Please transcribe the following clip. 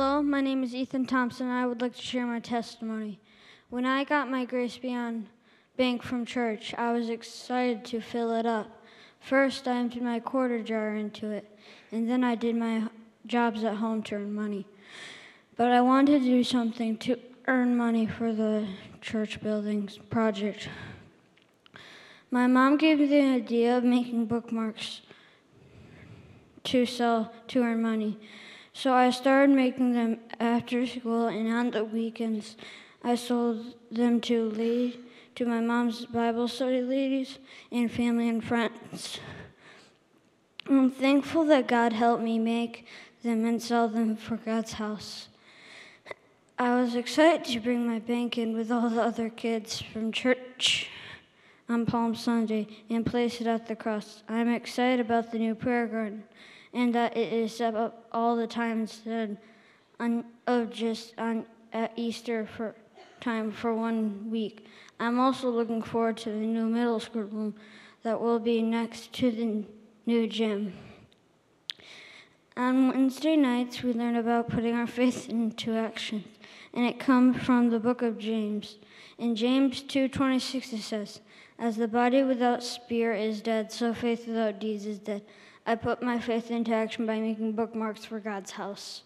Hello, my name is Ethan Thompson. and I would like to share my testimony. When I got my Grace Beyond bank from church, I was excited to fill it up. First, I emptied my quarter jar into it, and then I did my jobs at home to earn money. But I wanted to do something to earn money for the church buildings project. My mom gave me the idea of making bookmarks to sell to earn money. So I started making them after school and on the weekends. I sold them to lead to my mom's Bible study ladies and family and friends. I'm thankful that God helped me make them and sell them for God's house. I was excited to bring my bank in with all the other kids from church on Palm Sunday and place it at the cross. I'm excited about the new prayer garden and that it is set up all the time instead of just on at Easter for time for one week. I'm also looking forward to the new middle school room that will be next to the new gym. On Wednesday nights, we learn about putting our faith into action, and it comes from the book of James. In James 2:26 it says, "As the body without spirit is dead, so faith without deeds is dead." I put my faith into action by making bookmarks for God's house.